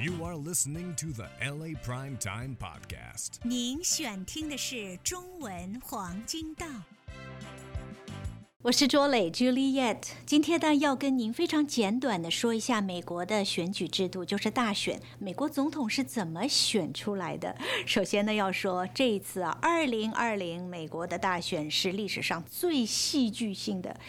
You are listening to the LA Prime Time Podcast. 您选听的是中文黄金档。 我是卓磊 Juliet，今天呢要跟您非常简短的说一下美国的选举制度，就是大选，美国总统是怎么选出来的。首先呢要说这一次啊，二零二零美国的大选是历史上最戏剧性的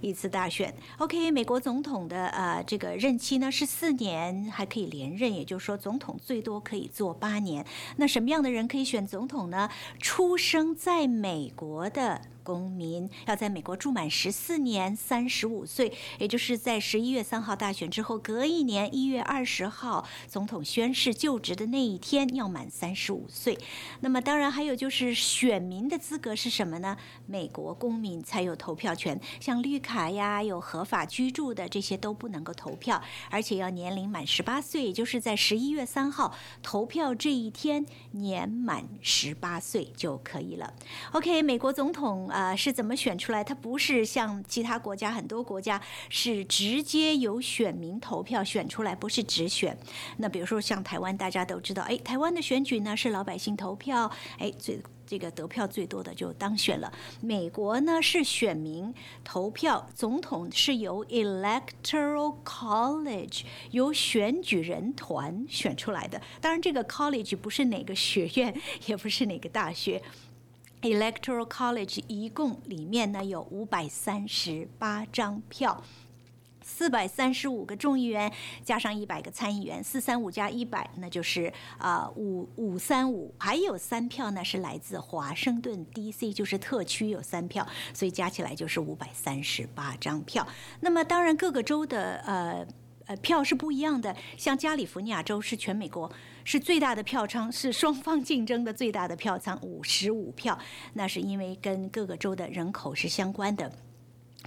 一次大选。OK，美国总统的呃这个任期呢是四年，还可以连任，也就是说总统最多可以做八年。那什么样的人可以选总统呢？出生在美国的。公民要在美国住满十四年，三十五岁，也就是在十一月三号大选之后，隔一年一月二十号总统宣誓就职的那一天要满三十五岁。那么，当然还有就是选民的资格是什么呢？美国公民才有投票权，像绿卡呀、有合法居住的这些都不能够投票，而且要年龄满十八岁，也就是在十一月三号投票这一天年满十八岁就可以了。OK，美国总统。啊，啊是怎么选出来？它不是像其他国家，很多国家是直接由选民投票选出来，不是直选。那比如说像台湾，大家都知道，哎，台湾的选举呢是老百姓投票，哎，最这个得票最多的就当选了。美国呢是选民投票，总统是由 Electoral College 由选举人团选出来的。当然，这个 College 不是哪个学院，也不是哪个大学。Electoral College 一共里面呢有五百三十八张票，四百三十五个众议员加上一百个参议员，四三五加一百，那就是啊五五三五，还有三票呢是来自华盛顿 DC，就是特区有三票，所以加起来就是五百三十八张票。那么当然各个州的呃。呃，票是不一样的。像加利福尼亚州是全美国是最大的票仓，是双方竞争的最大的票仓，五十五票。那是因为跟各个州的人口是相关的。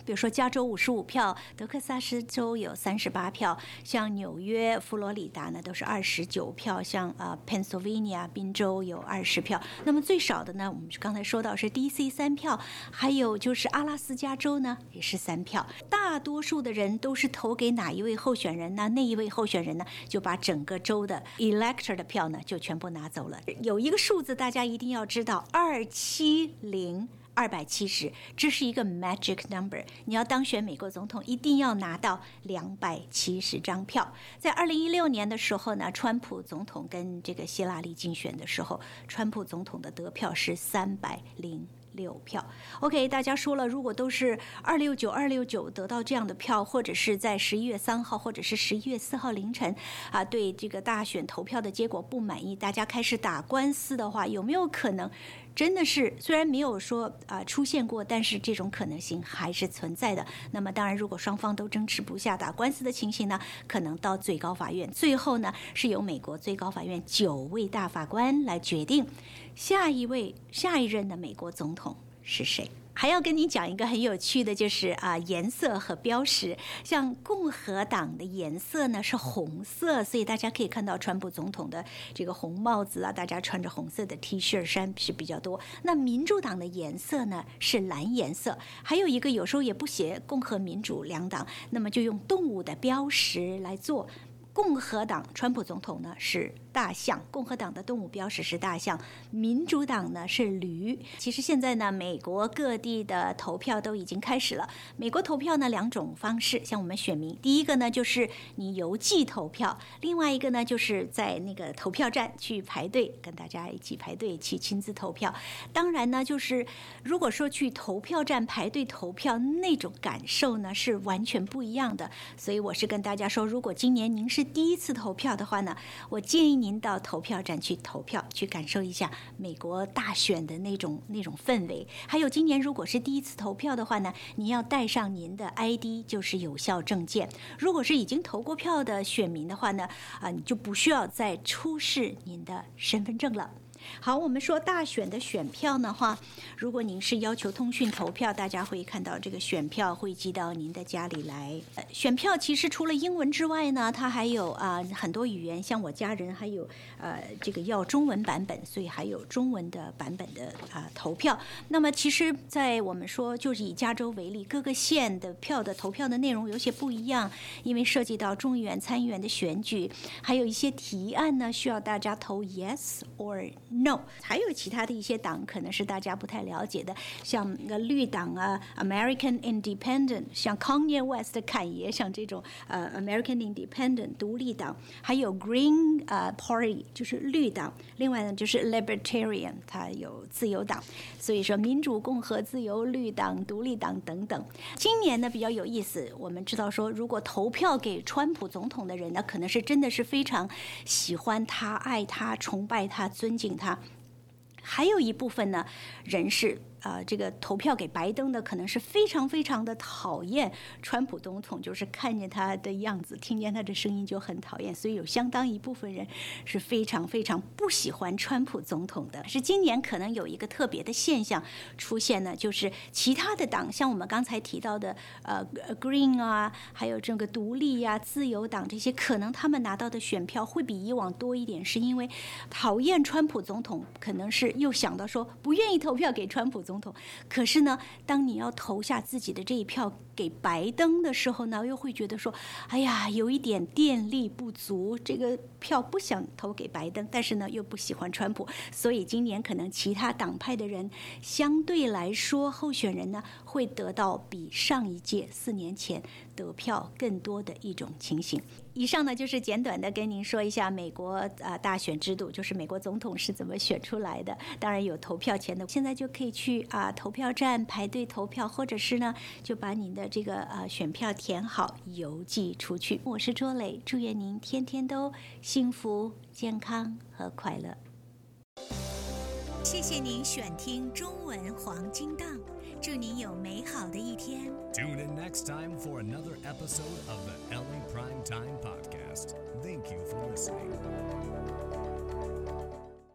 比如说，加州五十五票，德克萨斯州有三十八票，像纽约、佛罗里达呢都是二十九票，像啊，Pennsylvania 宾州有二十票。那么最少的呢，我们刚才说到是 DC 三票，还有就是阿拉斯加州呢也是三票。大多数的人都是投给哪一位候选人呢？那一位候选人呢就把整个州的 elector 的票呢就全部拿走了。有一个数字大家一定要知道，二七零。二百七十，这是一个 magic number。你要当选美国总统，一定要拿到两百七十张票。在二零一六年的时候呢，川普总统跟这个希拉里竞选的时候，川普总统的得票是三百零。六票，OK，大家说了，如果都是二六九二六九得到这样的票，或者是在十一月三号或者是十一月四号凌晨啊，对这个大选投票的结果不满意，大家开始打官司的话，有没有可能真的是虽然没有说啊出现过，但是这种可能性还是存在的。那么当然，如果双方都争执不下，打官司的情形呢，可能到最高法院，最后呢是由美国最高法院九位大法官来决定下一位下一任的美国总统。是谁？还要跟你讲一个很有趣的，就是啊，颜色和标识。像共和党的颜色呢是红色，所以大家可以看到川普总统的这个红帽子啊，大家穿着红色的 T 恤衫是比较多。那民主党的颜色呢是蓝颜色，还有一个有时候也不写共和民主两党，那么就用动物的标识来做。共和党川普总统呢是。大象，共和党的动物标识是大象，民主党呢是驴。其实现在呢，美国各地的投票都已经开始了。美国投票呢两种方式，像我们选民，第一个呢就是你邮寄投票，另外一个呢就是在那个投票站去排队，跟大家一起排队去亲自投票。当然呢，就是如果说去投票站排队投票，那种感受呢是完全不一样的。所以我是跟大家说，如果今年您是第一次投票的话呢，我建议。您到投票站去投票，去感受一下美国大选的那种那种氛围。还有，今年如果是第一次投票的话呢，您要带上您的 ID，就是有效证件。如果是已经投过票的选民的话呢，啊，你就不需要再出示您的身份证了。好，我们说大选的选票的话，如果您是要求通讯投票，大家会看到这个选票会寄到您的家里来。呃，选票其实除了英文之外呢，它还有啊很多语言，像我家人还有呃这个要中文版本，所以还有中文的版本的啊投票。那么其实，在我们说就是以加州为例，各个县的票的投票的内容有些不一样，因为涉及到众议员、参议员的选举，还有一些提案呢需要大家投 yes or no。还有其他的一些党可能是大家不太了解的，像个绿党啊，American Independent，像 Kanye West 的侃爷，像这种呃 American Independent 独立党，还有 Green 呃 Party 就是绿党，另外呢就是 Libertarian，它有自由党，所以说民主、共和、自由、绿党、独立党等等。今年呢比较有意思，我们知道说，如果投票给川普总统的人呢，可能是真的是非常喜欢他、爱他、崇拜他、尊敬他。他还有一部分呢，人是。啊，这个投票给拜登的可能是非常非常的讨厌川普总统，就是看见他的样子，听见他的声音就很讨厌，所以有相当一部分人是非常非常不喜欢川普总统的。是今年可能有一个特别的现象出现呢，就是其他的党，像我们刚才提到的呃 Green 啊，还有这个独立呀、自由党这些，可能他们拿到的选票会比以往多一点，是因为讨厌川普总统，可能是又想到说不愿意投票给川普总。总统，可是呢，当你要投下自己的这一票给白登的时候呢，又会觉得说，哎呀，有一点电力不足，这个票不想投给白登，但是呢，又不喜欢川普，所以今年可能其他党派的人相对来说，候选人呢会得到比上一届四年前得票更多的一种情形。以上呢就是简短的跟您说一下美国啊大选制度，就是美国总统是怎么选出来的。当然有投票权的，现在就可以去啊投票站排队投票，或者是呢就把您的这个呃选票填好邮寄出去。我是卓磊，祝愿您天天都幸福、健康和快乐。谢谢您选听中文黄金档。祝您有美好的一天。Tune in next time for another episode of the LA Prime Time Podcast. Thank you for listening.